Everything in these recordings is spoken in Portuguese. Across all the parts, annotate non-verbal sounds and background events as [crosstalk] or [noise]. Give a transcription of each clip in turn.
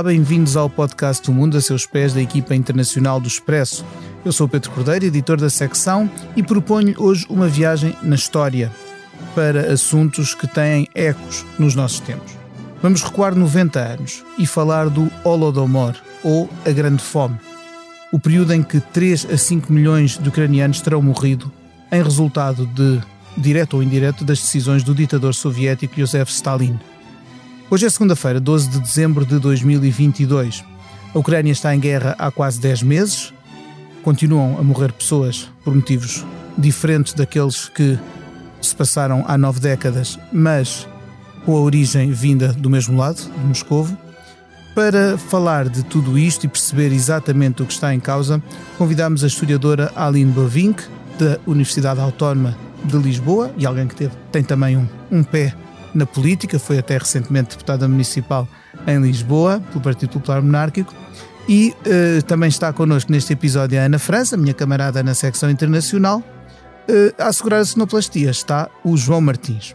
Olá, bem-vindos ao podcast do Mundo a seus pés da equipa internacional do Expresso. Eu sou Pedro Cordeiro, editor da secção, e proponho hoje uma viagem na história para assuntos que têm ecos nos nossos tempos. Vamos recuar 90 anos e falar do Holodomor, ou a Grande Fome, o período em que 3 a 5 milhões de ucranianos terão morrido em resultado de, direto ou indireto, das decisões do ditador soviético Joseph Stalin. Hoje é segunda-feira, 12 de dezembro de 2022. A Ucrânia está em guerra há quase 10 meses. Continuam a morrer pessoas por motivos diferentes daqueles que se passaram há nove décadas, mas com a origem vinda do mesmo lado, de Moscovo. Para falar de tudo isto e perceber exatamente o que está em causa, convidamos a historiadora Aline Bovink, da Universidade Autónoma de Lisboa, e alguém que teve, tem também um, um pé na política, foi até recentemente deputada municipal em Lisboa, pelo Partido Popular Monárquico. E uh, também está connosco neste episódio a Ana França, minha camarada na secção internacional. Uh, a assegurar a sonoplastia está o João Martins.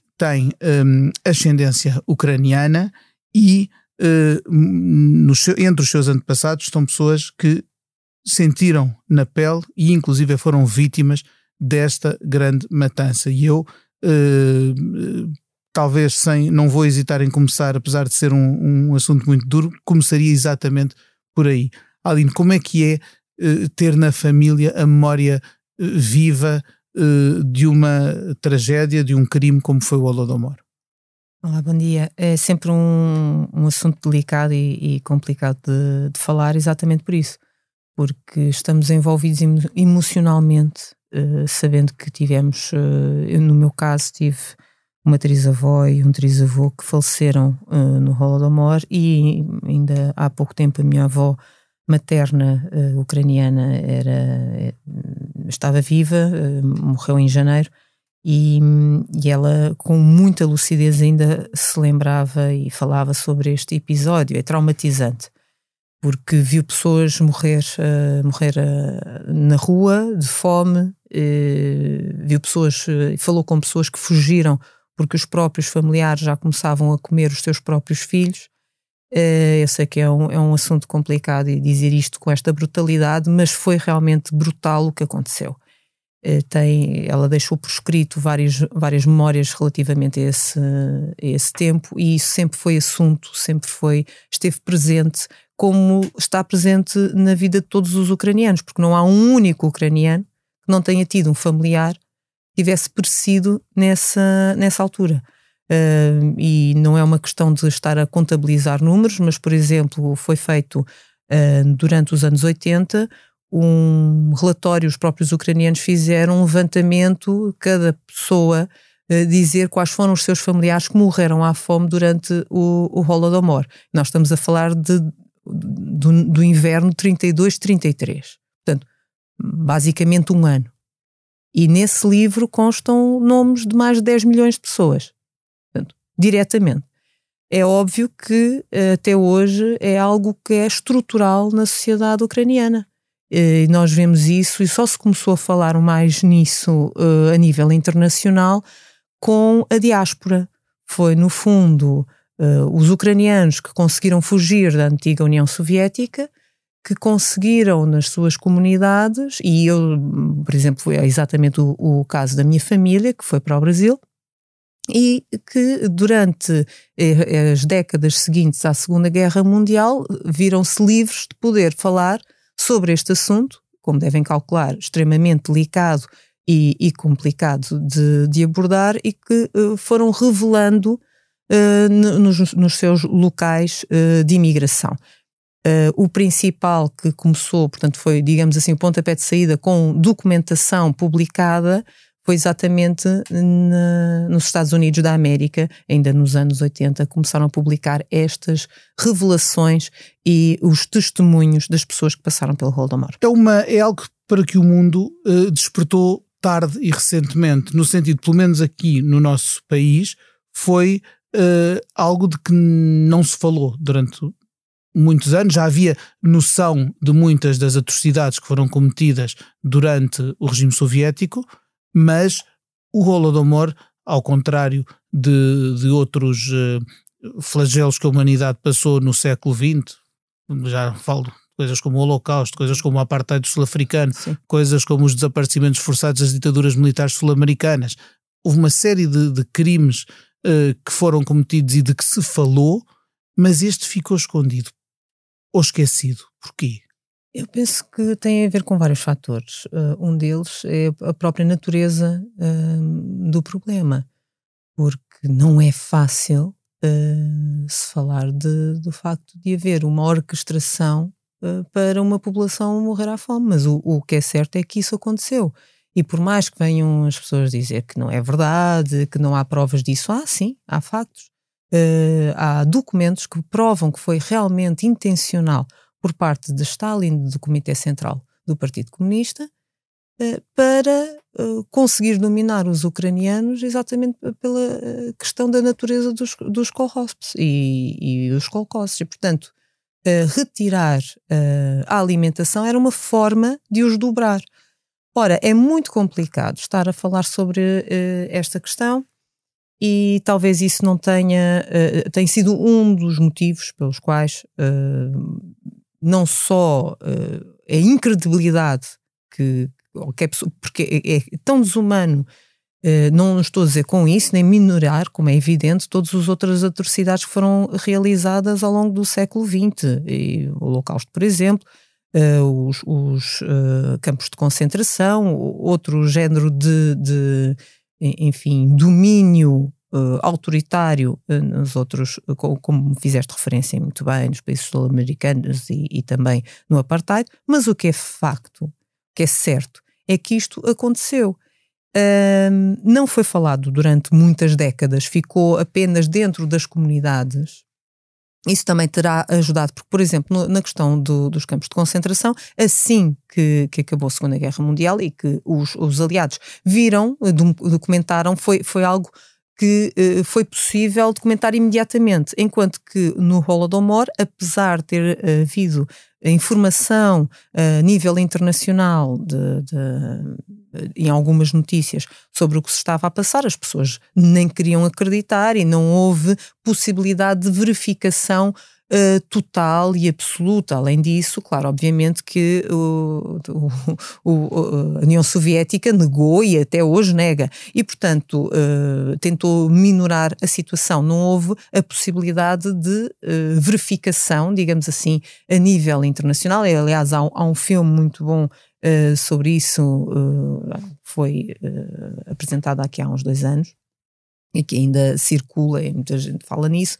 tem um, ascendência ucraniana e uh, no, entre os seus antepassados estão pessoas que sentiram na pele e inclusive foram vítimas desta grande matança. E eu, uh, talvez sem, não vou hesitar em começar, apesar de ser um, um assunto muito duro, começaria exatamente por aí. Aline, como é que é uh, ter na família a memória viva uh, de uma tragédia, de um crime como foi o Holodomor? Olá, bom dia. É sempre um, um assunto delicado e, e complicado de, de, falar, exatamente por isso, porque estamos envolvidos emocionalmente, uh, sabendo que tivemos, uh, no meu caso, tive uma trisavó e um trisavô que faleceram uh, no Holodomor e ainda há pouco tempo a minha avó materna uh, ucraniana era, eh, estava viva, uh, morreu em janeiro, e, e, ela, com muita lucidez, ainda se lembrava e falava sobre este episódio. É traumatizante, porque viu pessoas morrer, uh, morrer na rua, de fome, viu pessoas, falou com pessoas que fugiram porque os próprios familiares já começavam a comer os seus próprios filhos eu sei que é um, é um assunto complicado e dizer isto com esta brutalidade, mas foi realmente brutal o que aconteceu. Uh, tem, ela deixou por escrito várias, várias memórias relativamente a esse, a esse tempo e isso sempre foi assunto, sempre foi, esteve presente, como está presente na vida de todos os ucranianos, porque não há um único ucraniano que não tenha tido um familiar que tivesse perecido nessa, nessa altura. Uh, e não é uma questão de estar a contabilizar números, mas, por exemplo, foi feito uh, durante os anos 80 um relatório, os próprios ucranianos fizeram um levantamento, cada pessoa uh, dizer quais foram os seus familiares que morreram à fome durante o, o Holodomor. Nós estamos a falar de, do, do inverno 32-33. Portanto, basicamente um ano. E nesse livro constam nomes de mais de 10 milhões de pessoas diretamente. É óbvio que eh, até hoje é algo que é estrutural na sociedade ucraniana. E nós vemos isso e só se começou a falar mais nisso uh, a nível internacional com a diáspora. Foi, no fundo, os ucranianos que conseguiram fugir da antiga União Soviética, que conseguiram nas suas comunidades, e eu, por exemplo, é exatamente o, o caso da minha família, que foi para o Brasil, e que durante eh, as décadas seguintes à Segunda Guerra Mundial viram-se livres de poder falar sobre este assunto, como devem calcular, extremamente delicado e, e complicado de, de, abordar e que uh, foram revelando uh, nos, nos, seus locais uh, de imigração. o principal que começou, portanto, foi, digamos assim, o pontapé de saída com documentação publicada foi exatamente na, nos Estados Unidos da América, ainda nos anos 80, começaram a publicar estas revelações e os testemunhos das pessoas que passaram pelo Holodomor. É, uma, é algo para que o mundo uh, despertou tarde e recentemente, no sentido, pelo menos aqui no nosso país, foi uh, algo de que não se falou durante muitos anos. Já havia noção de muitas das atrocidades que foram cometidas durante o regime soviético, mas o Holodomor, ao contrário de, de outros uh, flagelos que a humanidade passou no século XX, já falo coisas como o Holocausto, coisas como o apartheid sul-africano, coisas como os desaparecimentos forçados das ditaduras militares sul-americanas. Houve uma série de, de crimes uh, que foram cometidos e de que se falou, mas este ficou escondido ou esquecido. Porquê? Eu penso que tem a ver com vários fatores. Uh, um deles é a própria natureza uh, do problema, porque não é fácil uh, se falar de, do facto de haver uma orquestração para uma população morrer à fome. Mas o, o que é certo é que isso aconteceu. E por mais que venham as pessoas dizer que não é verdade, que não há provas disso, há sim, há factos. há documentos que provam que foi realmente intencional por parte de Stalin, do Comitê Central do Partido Comunista, eh, para eh, conseguir dominar os ucranianos exatamente pela eh, questão da natureza dos, dos kolhosps e, e os kolkhozes. E, portanto, retirar a alimentação era uma forma de os dobrar. Ora, é muito complicado estar a falar sobre esta questão e talvez isso não tenha, tenha sido um dos motivos pelos quais não só uh, a incredibilidade que, que é, porque é, é, tão desumano, uh, não estou a dizer com isso, nem minorar, como é evidente, todas as outras atrocidades que foram realizadas ao longo do século XX, e o Holocausto, por exemplo, uh, os, os campos de concentração, outro género de, de enfim, domínio uh, autoritário uh, nos outros, uh, como fizeste referência muito bem, nos países sul-americanos e, e, também no apartheid, mas o que é facto, que é certo, é que isto aconteceu. não foi falado durante muitas décadas, ficou apenas dentro das comunidades. Isso também terá ajudado, porque, por exemplo, no, na questão do, dos campos de concentração, assim que, que, acabou a Segunda Guerra Mundial e que os, os aliados viram, documentaram, foi, foi algo que uh, foi possível documentar imediatamente, enquanto que no Holodomor, apesar de ter uh, havido informação uh, a nível internacional de, de, em algumas notícias sobre o que se estava a passar, as pessoas nem queriam acreditar e não houve possibilidade de verificação uh, total e absoluta. Além disso, claro, obviamente que o, o, o, a União Soviética negou e até hoje nega. E, portanto, uh, tentou minorar a situação. Não houve a possibilidade de uh, verificação, digamos assim, a nível internacional. E, aliás, há, há um filme muito bom Uh, sobre isso uh, foi uh, aqui há uns dois anos e que ainda circula e muita gente fala nisso,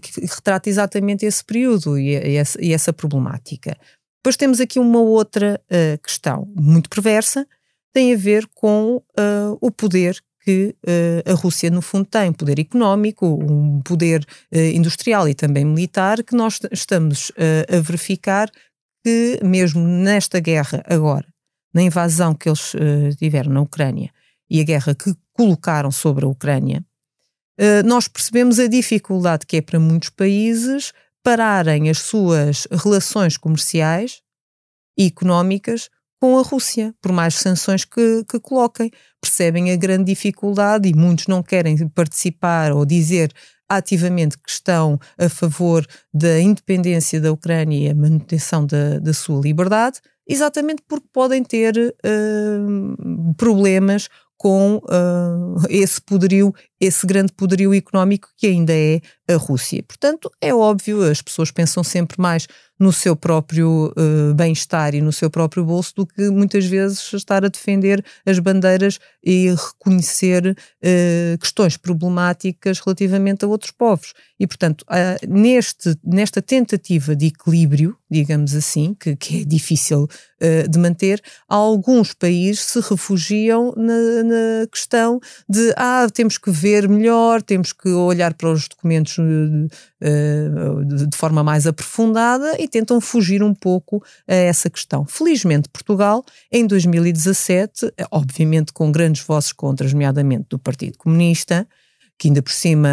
que retrata exatamente esse período e, e, essa, problemática. Depois temos aqui uma outra uh, questão muito perversa, tem a ver com uh, o poder que uh, a Rússia, no fundo, tem, poder económico, um poder industrial e também militar, que nós estamos a verificar que, mesmo nesta guerra agora, na invasão que eles tiveram na Ucrânia e a guerra que colocaram sobre a Ucrânia, eh, nós percebemos a dificuldade que é para muitos países pararem as suas relações comerciais e económicas com a Rússia, por mais sanções que, que coloquem. Percebem a grande dificuldade e muitos não querem participar ou dizer ativamente que estão a favor da independência da Ucrânia e a manutenção da, da sua liberdade, exatamente porque podem ter uh, problemas com uh, esse poderio, esse grande poderio económico que ainda é a Rússia. Portanto, é óbvio, as pessoas pensam sempre mais no seu próprio uh, bem-estar e no seu próprio bolso do que muitas vezes estar a defender as bandeiras e reconhecer uh, questões problemáticas relativamente a outros povos. E, portanto, uh, neste, nesta tentativa de equilíbrio, digamos assim, que, que é difícil de manter, alguns países se refugiam na, na questão de ah, temos que ver melhor, temos que olhar para os documentos uh, de forma mais aprofundada e tentam fugir um pouco a essa questão. Felizmente, Portugal, em 2017, obviamente com grandes vozes contra, nomeadamente do Partido Comunista, que ainda por cima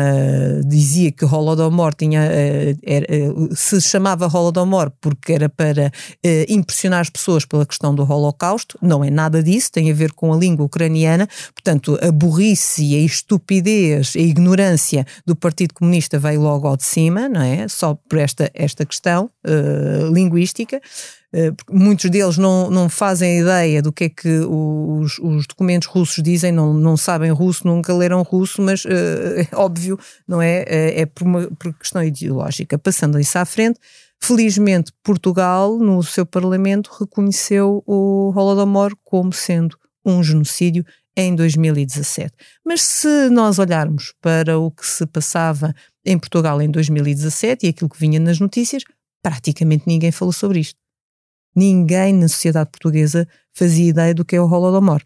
dizia que Holodomor tinha, eh, era, eh, se chamava Holodomor porque era para eh, impressionar as pessoas pela questão do Holocausto. Não é nada disso, tem a ver com a língua ucraniana. Portanto, a burrice, a estupidez, a ignorância do Partido Comunista veio logo ao de cima, não é? Só por esta, esta questão uh, linguística. Eh, muitos deles não, não fazem ideia do que é que os, os documentos russos dizem, não, não sabem russo, nunca leram russo, mas é [laughs] óbvio, não é? É, é por uma por questão ideológica. Passando isso à frente, felizmente Portugal, no seu Parlamento, reconheceu o Holodomor como sendo um genocídio em 2017. Mas se nós olharmos para o que se passava em Portugal em 2017 e aquilo que vinha nas notícias, praticamente ninguém falou sobre isto. Ninguém na sociedade portuguesa fazia ideia do que é o Holodomor.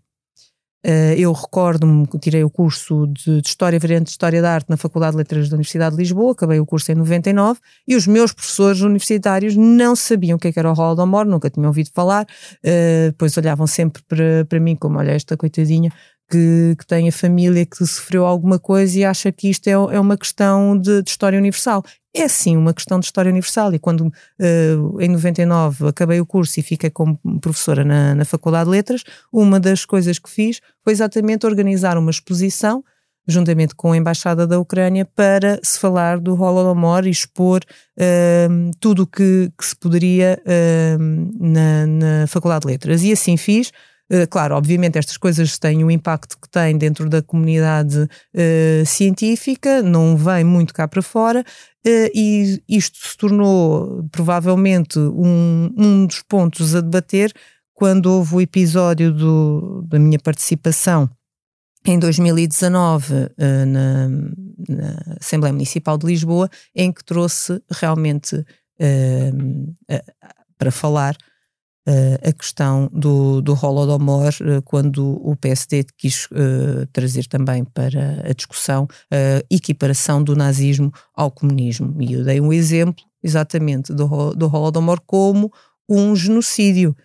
Uh, eu recordo-me que tirei o curso de, de, História, variante de História da Arte na Faculdade de Letras da Universidade de Lisboa, acabei o curso em 99, e os meus professores universitários não sabiam o que, é que era o Holodomor, nunca tinham ouvido falar, uh, depois olhavam sempre para, para mim como, olha, esta coitadinha que, que tem a família que sofreu alguma coisa e acha que isto é, é uma questão de, de história universal é sim uma questão de história universal. E quando uh, em 99 acabei o curso e fiquei como professora na, na Faculdade de Letras, uma das coisas que fiz foi exatamente organizar uma exposição juntamente com a Embaixada da Ucrânia, para se falar do Holodomor e expor uh, tudo o que, que, se poderia uh, na, na Faculdade de Letras. E assim fiz. Uh, claro, obviamente estas coisas têm o impacto que têm dentro da comunidade uh, científica, não vem muito cá para fora, uh, e isto se tornou provavelmente um, um dos pontos a debater quando houve o episódio do, da minha participação em 2019 na, na, Assembleia Municipal de Lisboa, em que trouxe realmente para falar uh, a questão do, do Holodomor, uh, quando o PSD quis uh, trazer também para a discussão a equiparação do nazismo ao comunismo. E eu dei um exemplo exatamente do, do Holodomor como um genocídio.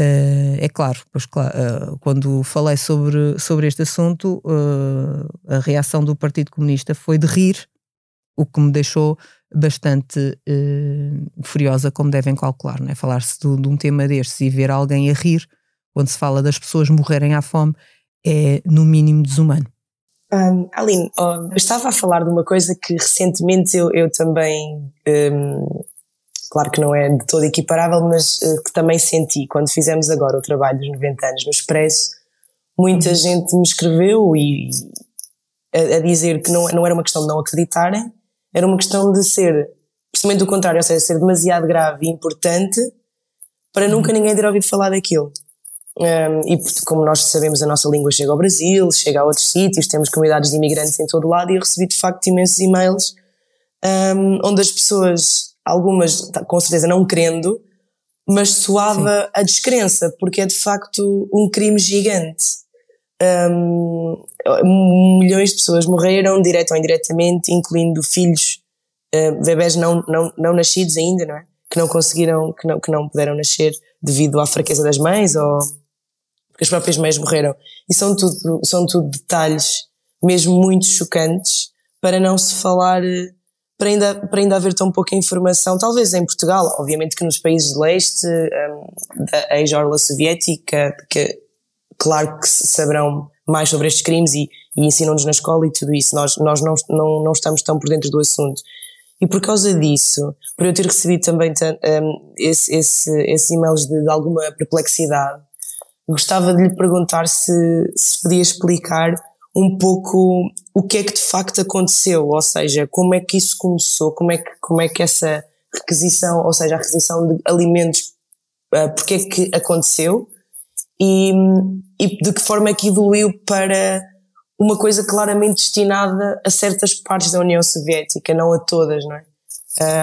Uh, é claro, pois, claro uh, quando falei sobre, sobre este assunto, a reação do Partido Comunista foi de rir, o que me deixou bastante uh, furiosa, como devem calcular, não é? Falar-se de, de, um tema destes e ver alguém a rir quando se fala das pessoas morrerem à fome é, no mínimo, desumano. Um, Aline, oh, eu estava a falar de uma coisa que recentemente eu, eu também, um, claro que não é de todo equiparável, mas uh, que também senti quando fizemos agora o trabalho dos 90 anos no Expresso. Muita uhum. gente me escreveu e, a, a dizer que não, não era uma questão de não acreditarem, era uma questão de ser precisamente o contrário, ou seja, ser demasiado grave e importante para nunca uhum. ninguém ter ouvido falar daquilo. Um, e como nós sabemos, a nossa língua chega ao Brasil, chega a outros sítios, temos comunidades de imigrantes em todo lado e eu recebi de facto imensos e-mails um, onde as pessoas, algumas tá, com certeza não querendo, mas soava Sim. a descrença, porque é de facto um crime gigante. Um, milhões de pessoas morreram, direto ou indiretamente, incluindo filhos, uh, bebés não, não, não nascidos ainda, não é? Que não conseguiram, que não, que não puderam nascer devido à fraqueza das mães ou porque as próprias mães morreram. E são tudo, são tudo detalhes mesmo muito chocantes para não se falar, para ainda, para ainda haver tão pouca informação, talvez em Portugal, obviamente que nos países de leste, um, da ex-orla soviética, que claro que saberão mais sobre estes crimes e, e ensinam-nos na escola e tudo isso. Nós, nós não, não, não estamos tão por dentro do assunto. E por causa disso, por eu ter recebido também um, esse, esse, esses e-mails de, de, alguma perplexidade, gostava de lhe perguntar se, se podia explicar um pouco o que é que de facto aconteceu, ou seja, como é que isso começou, como é que, como é que essa requisição, ou seja, a requisição de alimentos, uh, porque é que aconteceu e, e de que forma é que evoluiu para uma coisa claramente destinada a certas partes da União Soviética, não a todas, não é?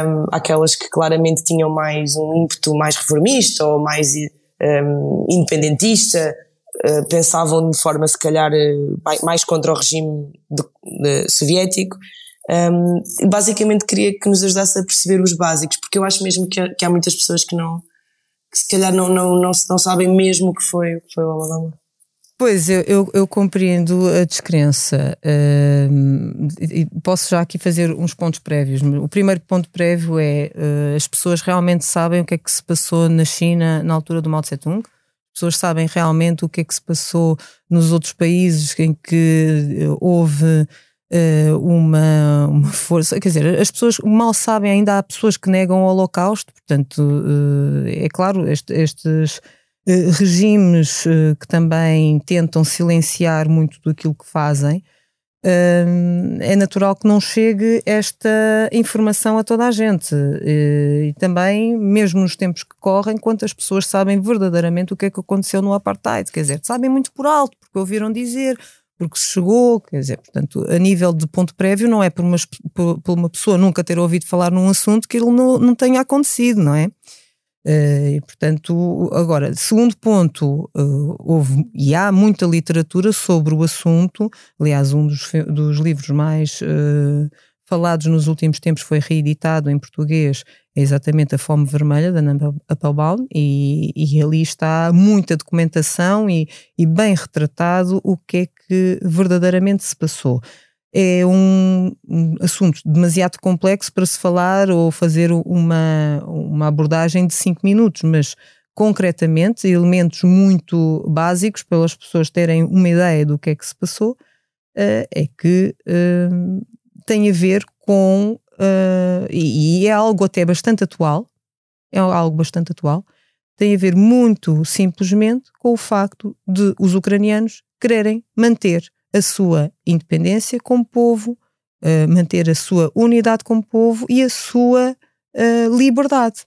Um, aquelas que claramente tinham mais um ímpeto mais reformista ou mais um, independentista, uh, pensavam de forma, se calhar, uh, mais contra o regime de, de, soviético. Um, basicamente queria que nos ajudasse a perceber os básicos, porque eu acho mesmo que que há muitas pessoas que não, que se calhar não, não, não, não sabem mesmo o que foi, o que foi o Alabama. Pois, eu, eu, eu, compreendo a descrença. Uh, posso já aqui fazer uns pontos prévios. O primeiro ponto prévio é uh, as pessoas realmente sabem o que é que se passou na China na altura do Mao Tse Tung. As pessoas sabem realmente o que é que se passou nos outros países em que eh, houve uma, uma, [laughs] força. Quer dizer, as pessoas mal sabem, ainda há pessoas que negam o Holocausto, portanto, é claro, este, estes eh, regimes que também tentam silenciar muito daquilo que fazem, é natural que não chegue esta informação a toda a gente. e também, mesmo nos tempos que correm, quantas pessoas sabem verdadeiramente o que é que aconteceu no apartheid? Quer dizer, sabem muito por alto, porque ouviram dizer, porque se chegou, quer dizer, portanto, a nível de ponto prévio, não é por uma, por, por uma pessoa nunca ter ouvido falar num assunto que ele não, não tenha acontecido, não é? Uh, e, portanto, agora, segundo ponto, uh, houve e há muita literatura sobre o assunto. Aliás, um dos, dos livros mais uh, falados nos últimos tempos foi reeditado em português, é exatamente A Fome Vermelha, da Nanda Applebaum, e, e ali está muita documentação e, e bem retratado o que é que verdadeiramente se passou. É um, um, assunto demasiado complexo para se falar ou fazer uma, uma abordagem de cinco minutos, mas concretamente, elementos muito básicos para as pessoas terem uma ideia do que é que se passou, uh, é que uh, tem a ver com, uh, e, e é algo até bastante atual, é algo bastante atual, tem a ver muito simplesmente com o facto de os ucranianos quererem manter a sua independência como povo, uh, manter a sua unidade como povo e a sua uh, liberdade.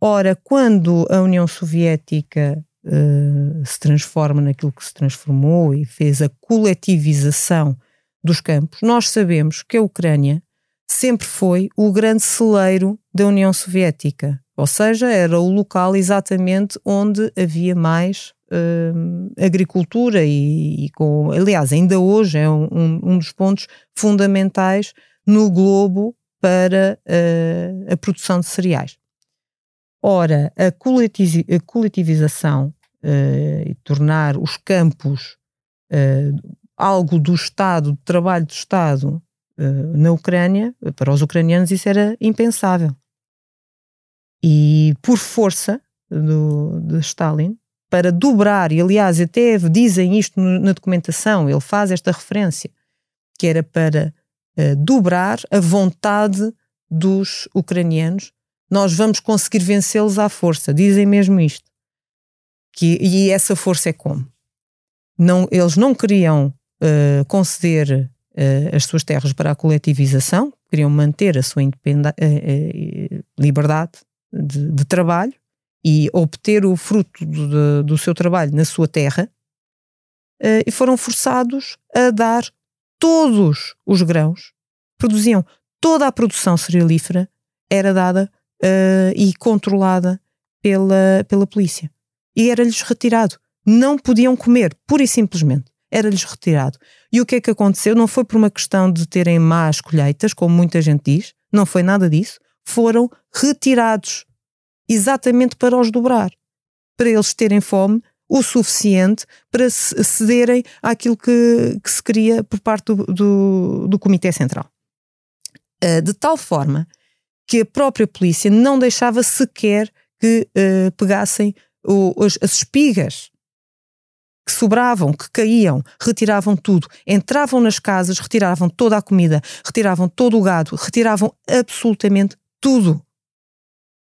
Ora, quando a União Soviética uh, se transforma naquilo que se transformou e fez a coletivização dos campos, nós sabemos que a Ucrânia sempre foi o grande celeiro da União Soviética, ou seja, era o local exatamente onde havia mais uh, agricultura e, e, com, aliás, ainda hoje é um, um, dos pontos fundamentais no globo para uh, a produção de cereais. Ora, a, a coletivização uh, e tornar os campos algo do Estado, do trabalho do Estado na Ucrânia, para os ucranianos isso era impensável. E por força do, de Stalin, para dobrar, e aliás, até dizem isto na documentação, ele faz esta referência, que era para uh, dobrar a vontade dos ucranianos. Nós vamos conseguir vencê-los à força, dizem mesmo isto. Que, e essa força é como? Não, eles não queriam uh, conceder uh, as suas terras para a coletivização, queriam manter a sua liberdade de, de trabalho, e obter o fruto do, do seu trabalho na sua terra, uh, e foram forçados a dar todos os grãos, produziam toda a produção cerealífera, era dada uh, e controlada pela, pela polícia. E era-lhes retirado. Não podiam comer, pura e simplesmente. Era-lhes retirado. E o que é que aconteceu? Não foi por uma questão de terem más colheitas, como muita gente diz, não foi nada disso. Foram retirados exatamente para os dobrar, para eles terem fome o suficiente para cederem àquilo que, que se queria por parte do, do, do Comitê Central. Uh, de tal forma que a própria polícia não deixava sequer que uh, pegassem o, as, as espigas que sobravam, que caíam, retiravam tudo, entravam nas casas, retiravam toda a comida, retiravam todo o gado, retiravam absolutamente tudo.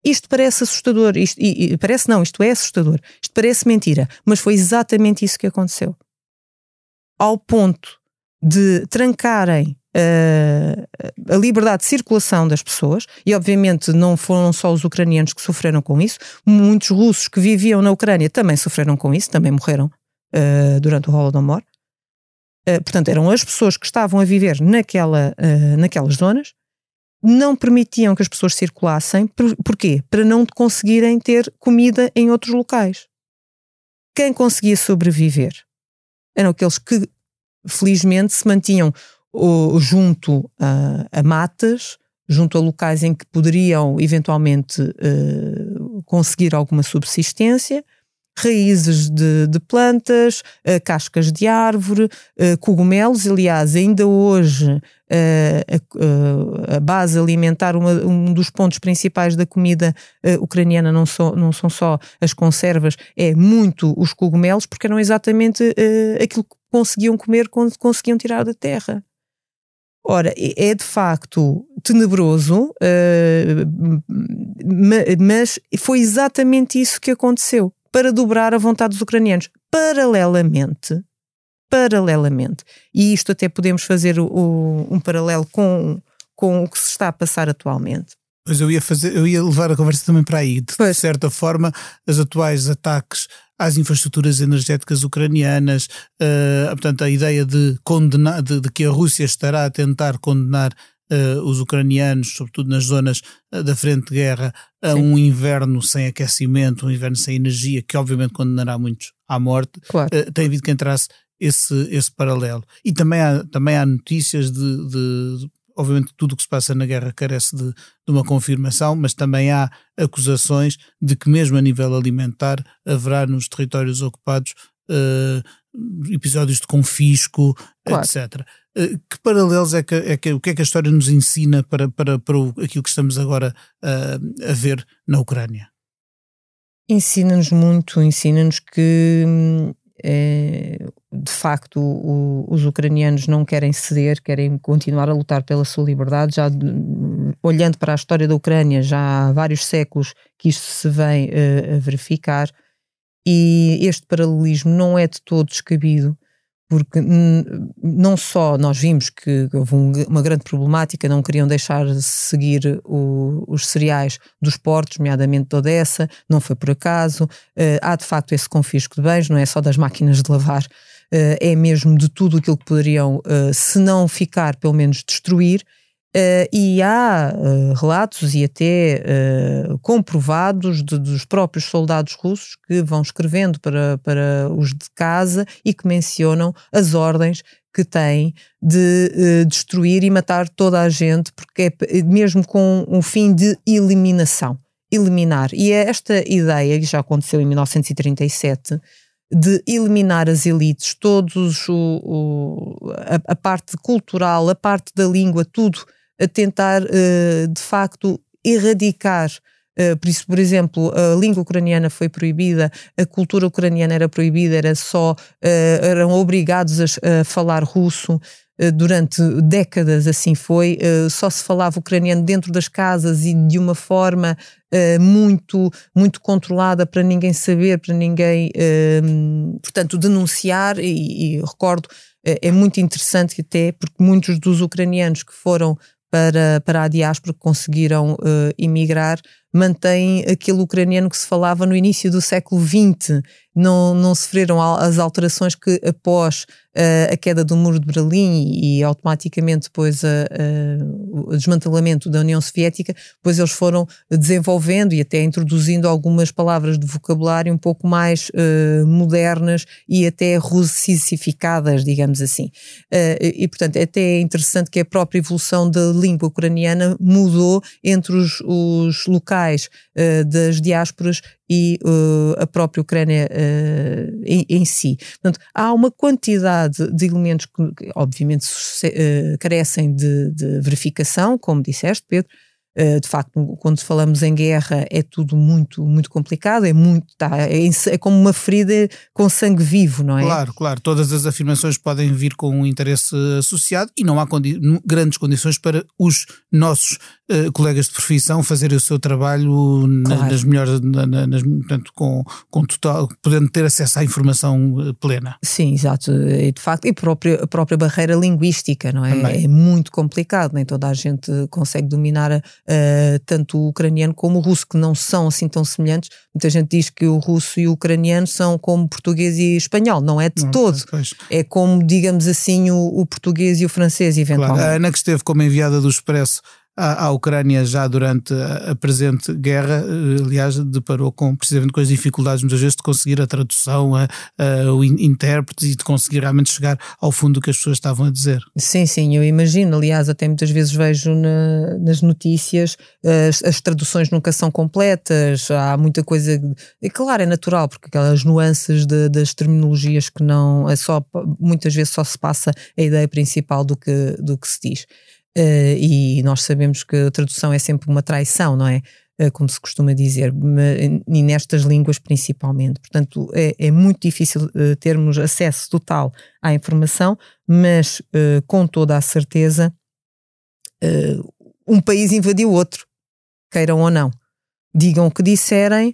Isto parece assustador, isto, e, e, parece não, isto é assustador, isto parece mentira, mas foi exatamente isso que aconteceu. Ao ponto de trancarem uh, a liberdade de circulação das pessoas, e obviamente não foram só os ucranianos que sofreram com isso, muitos russos que viviam na Ucrânia também sofreram com isso, também morreram uh, durante o Holodomor. Uh, portanto, eram as pessoas que estavam a viver naquela, naquelas zonas não permitiam que as pessoas circulassem. Por, porquê? Para não conseguirem ter comida em outros locais. Quem conseguia sobreviver eram aqueles que, felizmente, se mantinham uh, junto a, a, matas, junto a locais em que poderiam eventualmente uh, conseguir alguma subsistência raízes de, de plantas, uh, cascas de árvore, uh, cogumelos. Aliás, ainda hoje uh, a, a, base alimentar, uma, um dos pontos principais da comida ucraniana não, so, não são só as conservas, é muito os cogumelos, porque eram exatamente aquilo que conseguiam comer quando conseguiam tirar da terra. Ora, é de facto tenebroso, mas foi exatamente isso que aconteceu para dobrar a vontade dos ucranianos. Paralelamente, paralelamente, e isto até podemos fazer o, um paralelo com, com o que se está a passar atualmente. Mas eu ia fazer, eu ia levar a conversa também para aí. De certa forma, os atuais ataques às infraestruturas energéticas ucranianas, uh, portanto, a ideia de condenar, de, de, que a Rússia estará a tentar condenar uh, os ucranianos, sobretudo nas zonas uh, da frente de guerra, a Sim. um inverno sem aquecimento, um inverno sem energia, que obviamente condenará muitos à morte, claro. uh, tem havido quem trace esse, esse paralelo. E também há, também há notícias de, de, de obviamente tudo o que se passa na guerra carece de, de, uma confirmação, mas também há acusações de que mesmo a nível alimentar haverá nos territórios ocupados uh, episódios de confisco, claro. etc. Eh, que paralelos é que, é que, o que é que a história nos ensina para, para, para o, aquilo que estamos agora uh, a ver na Ucrânia? Ensina-nos muito, ensina-nos que é, de facto o, os ucranianos não querem ceder, querem continuar a lutar pela sua liberdade. Já olhando para a história da Ucrânia, já há vários séculos que isto se vem a verificar, e este paralelismo não é de todo descabido porque não só nós vimos que houve uma grande problemática, não queriam deixar de seguir o, os cereais dos portos, nomeadamente de Odessa, não foi por acaso. Uh, há de facto esse confisco de bens, não é só das máquinas de lavar, uh, é mesmo de tudo aquilo que poderiam, uh, se não ficar, pelo menos destruir. Uh, e há uh, relatos e até uh, comprovados de, dos próprios soldados russos que vão escrevendo para, para os de casa e que mencionam as ordens que têm de destruir e matar toda a gente, porque é mesmo com um fim de eliminação. Eliminar. E é esta ideia, que já aconteceu em 1937, de eliminar as elites, todos o, o a, a parte cultural, a parte da língua, tudo a tentar, uh, de facto, erradicar. Uh, por isso, por exemplo, a língua ucraniana foi proibida, a cultura ucraniana era proibida, era só, uh, eram obrigados a, a falar russo durante décadas assim foi, só se falava ucraniano dentro das casas e de uma forma muito, muito controlada para ninguém saber, para ninguém, portanto, denunciar. E, e recordo, é muito interessante até, porque muitos dos ucranianos que foram para, para a diáspora que conseguiram uh, emigrar mantém aquele ucraniano que se falava no início do século XX. Não, não sofreram as alterações que após a queda do muro de Berlim e automaticamente depois a, a, o desmantelamento da União Soviética, depois eles foram desenvolvendo e até introduzindo algumas palavras de vocabulário um pouco mais uh, modernas e até russificadas, digamos assim. Uh, e, portanto, é até interessante que a própria evolução da língua ucraniana mudou entre os, os locais locais uh, das diásporas e uh, a própria Ucrânia uh, em, em, si. Portanto, há uma quantidade de elementos que, obviamente, carecem de, de verificação, como disseste, Pedro, Uh, de facto, quando falamos em guerra é tudo muito, muito complicado, é muito, tá, é, é, como uma ferida com sangue vivo, não é? Claro, claro. Todas as afirmações podem vir com um interesse associado e não há condi grandes condições para os nossos uh, colegas de profissão fazerem o seu trabalho claro. nas melhores, na, nas, portanto, com, com total, podendo ter acesso à informação eh, plena. Sim, exato. E de facto, e própria, a própria barreira linguística, não é? Também. É muito complicado, nem toda a gente consegue dominar uh, tanto o ucraniano como o russo, que não são assim tão semelhantes. Muita gente diz que o russo e o ucraniano são como português e espanhol, não é de não, todo. Pois. É como, digamos assim, o, o, português e o francês, eventualmente. Claro. A Ana, que esteve como enviada do Expresso à, à Ucrânia já durante a, presente guerra, eh, aliás, deparou com precisamente com as dificuldades muitas vezes de conseguir a tradução, a, a, o intérprete e de conseguir realmente chegar ao fundo do que as pessoas estavam a dizer. Sim, sim, eu imagino. Aliás, até muitas vezes vejo na, nas notícias as, as, traduções nunca são completas, há muita coisa. E claro, é natural, porque aquelas nuances de, das terminologias que não. É só, muitas vezes só se passa a ideia principal do que, do que se diz. Uh, e nós sabemos que a tradução é sempre uma traição, não é? Uh, como se costuma dizer, e nestas línguas principalmente. Portanto, é, é muito difícil uh, termos acesso total à informação, mas com toda a certeza, um país invadiu outro, queiram ou não. Digam o que disserem,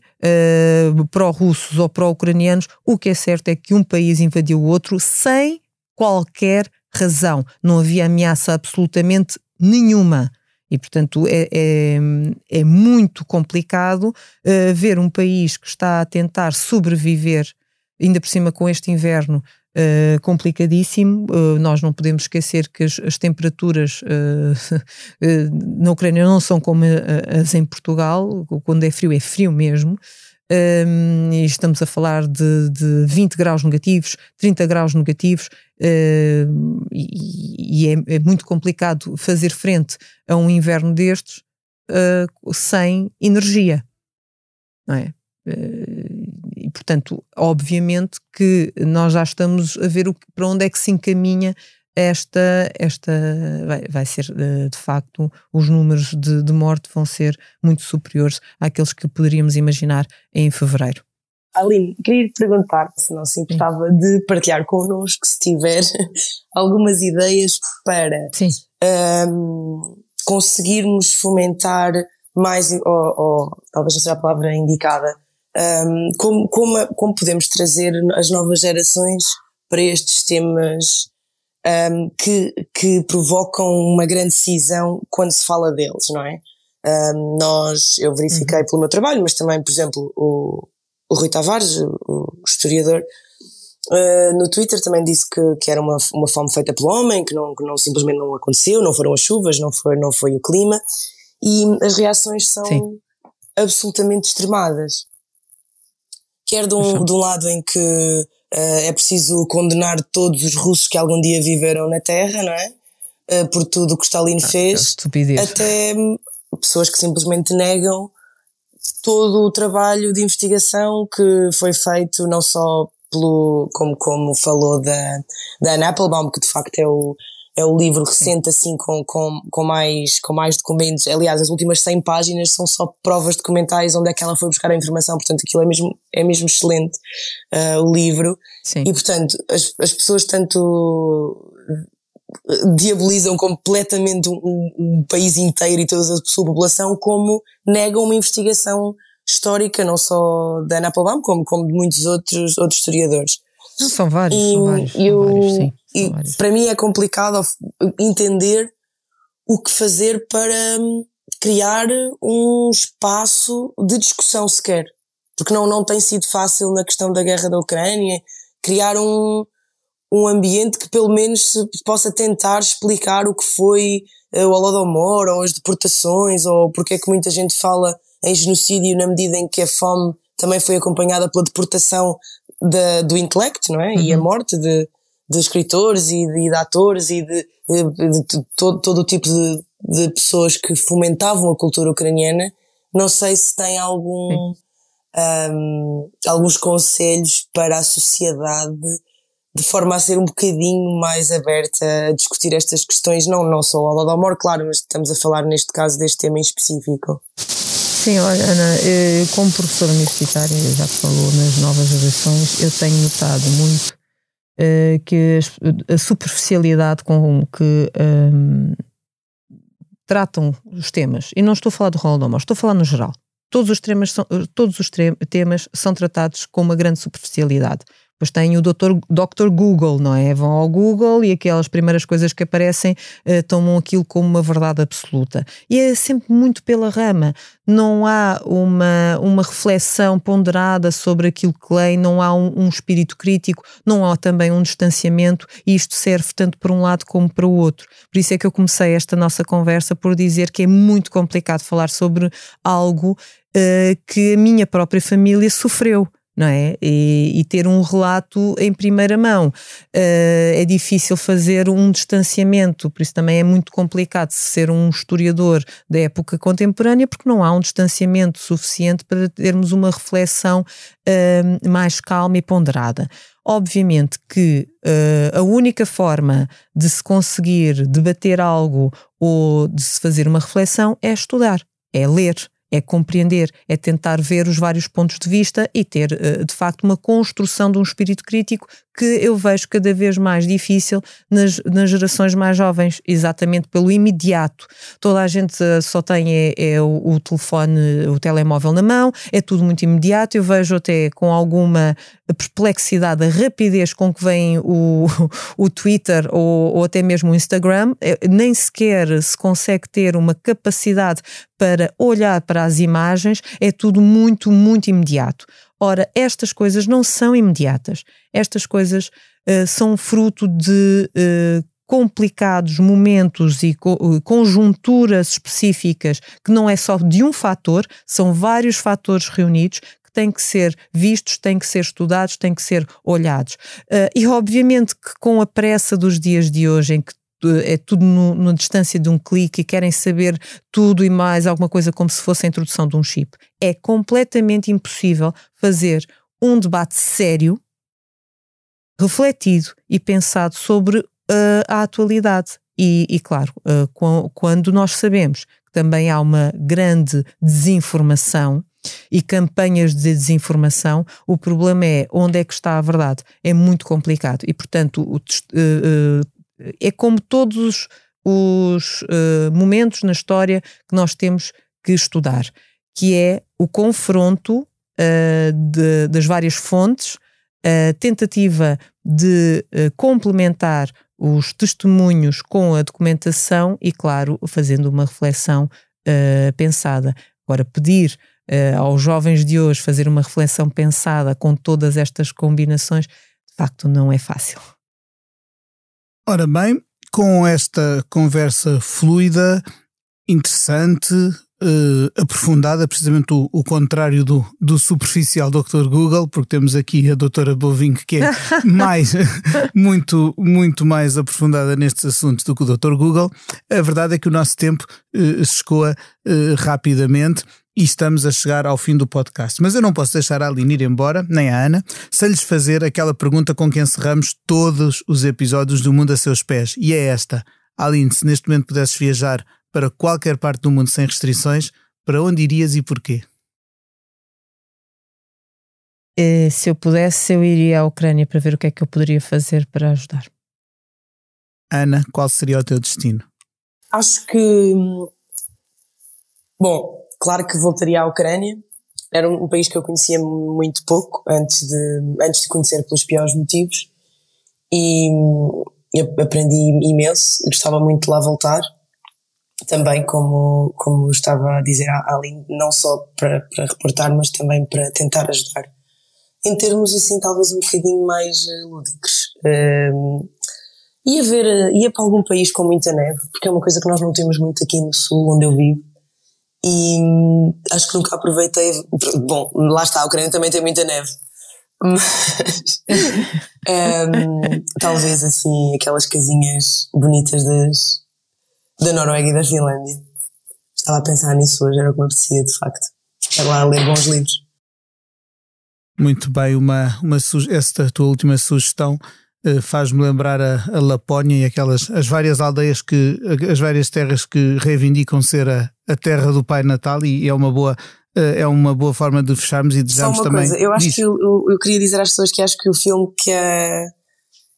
pró-russos ou pró-ucranianos, o que é certo é que um país invadiu o outro sem qualquer razão. Não havia ameaça absolutamente nenhuma. E, portanto, é, é, é muito complicado uh, ver um país que está a tentar sobreviver, ainda por cima com este inverno uh, complicadíssimo. Uh, nós não podemos esquecer que as, as temperaturas [laughs] na Ucrânia não são como as em Portugal. Quando é frio, é frio mesmo. Um, e estamos a falar de, de 20 graus negativos, 30 graus negativos, uh, e, e é, é, muito complicado fazer frente a um inverno destes uh, sem energia, não é? Uh, e portanto, obviamente que nós já estamos a ver o, para onde é que se encaminha esta, esta vai, vai ser eh, de facto, os números de, de morte vão ser muito superiores àqueles que poderíamos imaginar em fevereiro. Aline, queria perguntar se não se importava de partilhar connosco, se tiver [laughs] algumas ideias para um, conseguirmos fomentar mais, ou, ou, talvez não seja a palavra indicada, um, como, como, como podemos trazer as novas gerações para estes temas um, que, que provocam uma grande cisão quando se fala deles, não é? Um, nós, eu verifiquei uhum. pelo meu trabalho, mas também, por exemplo, o, o Rui Tavares, o, o historiador, uh, no Twitter também disse que, que era uma, uma fome feita pelo homem, que não, que não simplesmente não aconteceu, não foram as chuvas, não foi, não foi o clima, e as reações são Sim. absolutamente extremadas. Quer de um, de um lado em que é preciso condenar todos os russos que algum dia viveram na Terra, não é? Uh, por tudo o que Stalin ah, fez. Até pessoas que simplesmente negam todo o trabalho de investigação que foi feito não só pelo, como, como falou da, da Anne Applebaum, que de facto é o, é o livro recente assim com, com, com, mais, com mais documentos. Aliás, as últimas 100 páginas são só provas documentais onde é que ela foi buscar a informação, portanto aquilo é mesmo, é mesmo excelente uh, o livro. Sim. E portanto, as, as pessoas tanto diabolizam completamente um, um, país inteiro e toda a sua população como negam uma investigação histórica, não só da Ana Applebaum, como, como de muitos outros, outros historiadores. Não, são vários, e, são vários, são vários, sim, e para mim é complicado entender o que fazer para hum, criar um espaço de discussão sequer. Porque não, não tem sido fácil na questão da guerra da Ucrânia criar um, um ambiente que pelo menos se possa tentar explicar o que foi uh, o Holodomor ou as deportações ou porque é que muita gente fala em genocídio na medida em que a fome também foi acompanhada pela deportação da, do intelecto, não é? Uhum. E a uhum. morte de, de escritores e de, de atores e de, de, todo, todo o tipo de, de pessoas que fomentavam a cultura ucraniana. Não sei se tem algum, um, alguns conselhos para a sociedade de forma a ser um bocadinho mais aberta a discutir estas questões, não, não só o Holodomor, claro, mas estamos a falar neste caso deste tema em específico. Sim, olha, Ana, eh, como professora universitária, já falou nas novas gerações, eu tenho notado muito uh, que a superficialidade com que um, tratam os temas, e não estou a falar do Holodomor, estou a falar no geral, todos os temas são, todos os temas são tratados com uma grande superficialidade. Depois tem o Dr. Dr. Google, não é? Vão ao Google e aquelas primeiras coisas que aparecem uh, tomam aquilo como uma verdade absoluta. E é sempre muito pela rama. Não há uma, uma reflexão ponderada sobre aquilo que leem, não há um, um espírito crítico, não há também um distanciamento, e isto serve tanto para um lado como para o outro. Por isso é que eu comecei esta nossa conversa por dizer que é muito complicado falar sobre algo uh, que a minha própria família sofreu não é? E, e, ter um relato em primeira mão. Uh, é difícil fazer um distanciamento, por isso também é muito complicado ser um historiador da época contemporânea, porque não há um distanciamento suficiente para termos uma reflexão uh, mais calma e ponderada. Obviamente que uh, a única forma de se conseguir debater algo ou de se fazer uma reflexão é estudar, é ler é compreender, é tentar ver os vários pontos de vista e ter, eh, de facto, uma construção de um espírito crítico que eu vejo cada vez mais difícil nas, nas gerações mais jovens, exatamente pelo imediato. Toda a gente eh, só tem é, é o, o, telefone, o telemóvel na mão, é tudo muito imediato. Eu vejo até com alguma perplexidade a rapidez com que vem o, [laughs] o Twitter ou, ou até mesmo o Instagram, é, nem sequer se consegue ter uma capacidade para olhar para as imagens, é tudo muito, muito imediato. Ora, estas coisas não são imediatas. Estas coisas uh, são fruto de uh, complicados momentos e co eh, conjunturas específicas que não é só de um fator, são vários fatores reunidos que têm que ser vistos, têm que ser estudados, têm que ser olhados. Uh, e obviamente que com a pressa dos dias de hoje, em que é tudo no, na distância de um clique e querem saber tudo e mais alguma coisa como se fosse a introdução de um chip. É completamente impossível fazer um debate sério, refletido e pensado sobre uh, a atualidade. E, e claro, uh, quando nós sabemos que também há uma grande desinformação e campanhas de desinformação, o problema é onde é que está a verdade. É muito complicado e, portanto, o, uh, é como todos os uh, momentos na história que nós temos que estudar, que é o confronto uh, de, das várias fontes, a tentativa de uh, complementar os testemunhos com a documentação e, claro, fazendo uma reflexão pensada. Agora, pedir aos jovens de hoje fazer uma reflexão pensada com todas estas combinações, de facto, não é fácil. Ora bem, com esta conversa fluida, interessante, uh, aprofundada, precisamente o, o contrário do, do, superficial Dr. Google, porque temos aqui a doutora Bovink que é [laughs] mais, muito, muito mais aprofundada nestes assuntos do que o Dr. Google. A verdade é que o nosso tempo uh, escoa uh, rapidamente e estamos a chegar ao fim do podcast. Mas eu não posso deixar a Aline ir embora, nem a Ana, sem lhes fazer aquela pergunta com que encerramos todos os episódios do Mundo a Seus Pés. E é esta. Aline, se neste momento pudesses viajar para qualquer parte do mundo sem restrições, para onde irias e porquê? Eh, se eu pudesse, eu iria à Ucrânia para ver o que é que eu poderia fazer para ajudar. Ana, qual seria o teu destino? Acho que. Bom, Claro que voltaria à Ucrânia. Era um, país que eu conhecia muito pouco antes de, antes de conhecer pelos piores motivos. E eu aprendi imenso, gostava muito de lá voltar. Também, como, como estava a dizer a Aline, não só para, para reportar, mas também para tentar ajudar. Em termos assim, talvez um bocadinho mais uh, lúdicos. Uh, ia ver, ia para algum país com muita neve, porque é uma coisa que nós não temos muito aqui no sul, onde eu vivo e acho que nunca aproveitei. Bom, lá está, a Ucrânia também tem muita neve. Mas um, [laughs] talvez assim, aquelas casinhas bonitas das, da Noruega e da Finlândia. Estava a pensar nisso hoje, era o que me apetecia de facto. Estar lá a ler bons livros. Muito bem, uma, uma, esta tua última sugestão faz-me lembrar a, a, Lapónia e aquelas as várias aldeias que as várias terras que reivindicam ser a, a terra do Pai Natal e é uma boa eh, é uma boa forma de fecharmos e desejamos também. Coisa, eu acho que eu, eu, queria dizer às pessoas que acho que o filme que, é,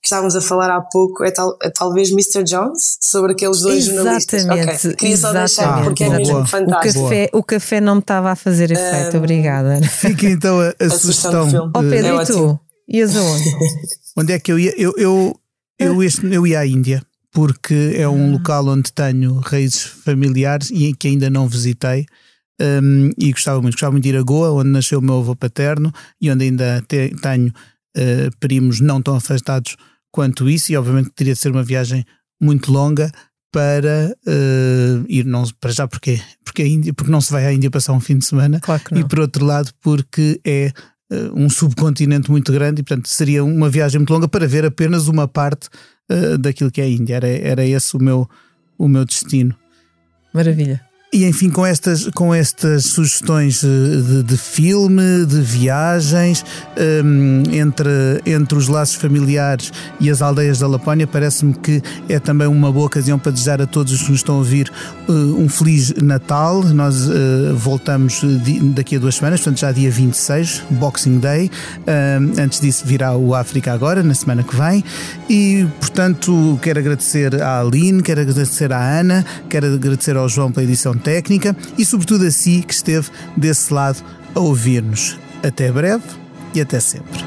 que estávamos a falar há pouco é, tal, é talvez Mr. Jones, sobre aqueles dois exatamente, jornalistas. Okay. Queria exatamente. só deixar porque ah, é mesmo boa. fantástico. O café, o café não me estava a fazer efeito, um, obrigada. Fica então a, a, a sugestão. Ó oh, Pedro, é e tu? Ias aonde? [laughs] onde é que eu ia? Eu, eu, eu, este, eu ia à Índia, porque é um ah. local onde tenho raízes familiares e que ainda não visitei. Um, e gostava muito, gostava muito de ir a Goa, onde nasceu o meu avô paterno e onde ainda te, tenho uh, primos não tão afastados quanto isso, e obviamente teria de ser uma viagem muito longa para uh, ir não para já porque porque a Índia porque não se vai à Índia passar um fim de semana claro e por outro lado porque é um subcontinente muito grande e portanto seria uma viagem muito longa para ver apenas uma parte uh, daquilo que é a Índia. Era era esse o meu o meu destino. Maravilha e enfim, com estas, com estas sugestões de, de filme, de viagens, um, entre, entre os laços familiares e as aldeias da Lapónia, parece-me que é também uma boa ocasião para desejar a todos os que nos estão a ouvir uh, um Feliz Natal. Nós uh, voltamos daqui a duas semanas, portanto, já dia 26, Boxing Day. Uh, antes disso, virá o África Agora, na semana que vem. E, portanto, quero agradecer à Aline, quero agradecer à Ana, quero agradecer ao João pela edição técnica e, sobretudo, a si que esteve desse lado a ouvir-nos. Até breve e até sempre.